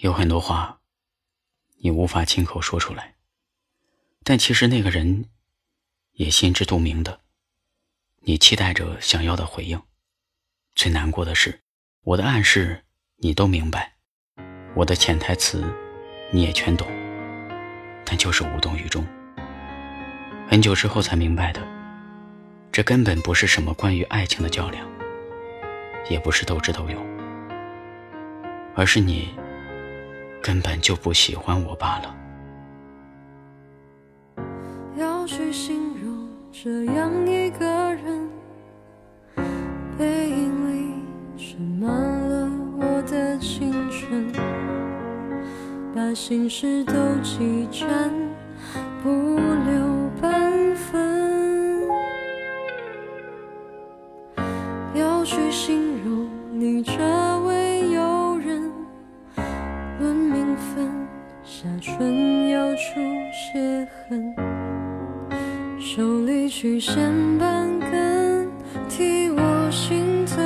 有很多话，你无法亲口说出来，但其实那个人也心知肚明的。你期待着想要的回应，最难过的是，我的暗示你都明白，我的潜台词你也全懂，但就是无动于衷。很久之后才明白的，这根本不是什么关于爱情的较量，也不是斗智斗勇，而是你。根本就不喜欢我罢了。要去形容这样一个人，背影里盛满了我的青春，把心事都记占，不留半分。要去形容出血痕，手里曲线半根，替我心疼。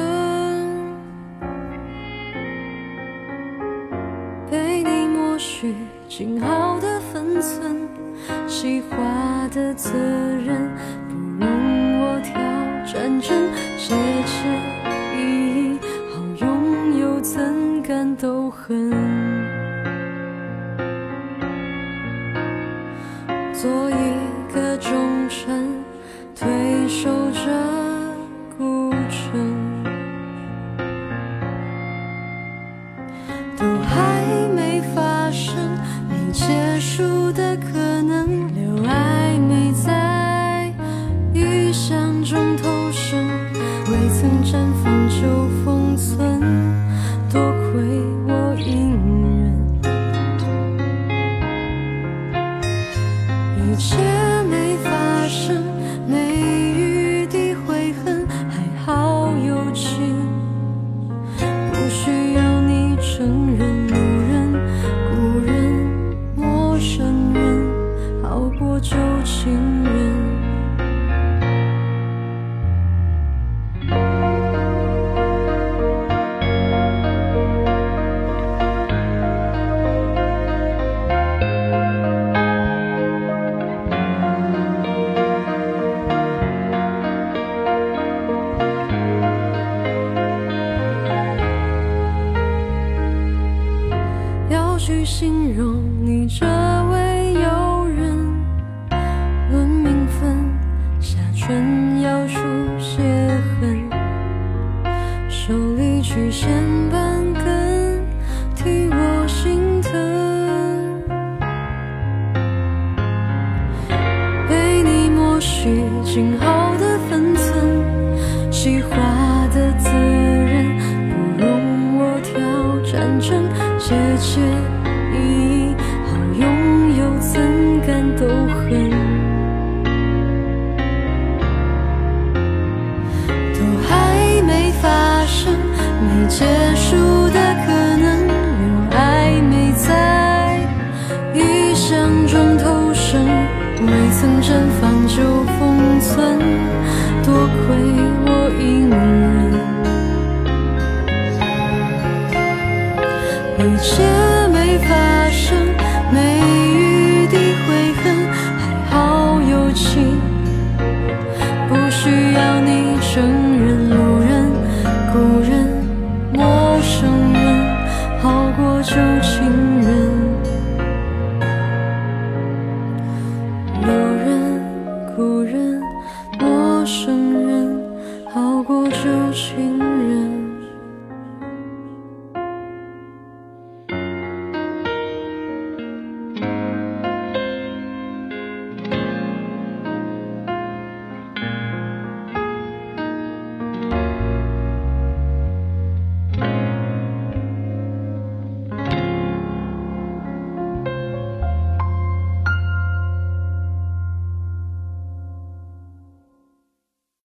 被你默许静好的分寸，细化的责任，不容我挑战真切切意义，好拥有怎敢都恨。一个忠臣，退守着孤城，都还没发生，没结束的可能，留暧昧在预想中投生，未曾绽放。一切没发生，没余地悔恨，还好有情，不需要你承认。路人、故人、陌生人，好过旧情人。去形容你这位友人，论名分，下春要出血痕，手里曲线半根，替我心疼。被你默许静好却以后拥有怎敢。都恨，都还没发生，没结束的可能，留暧昧在预想中投生，未曾绽放就封存，多亏我隐忍，一切寻，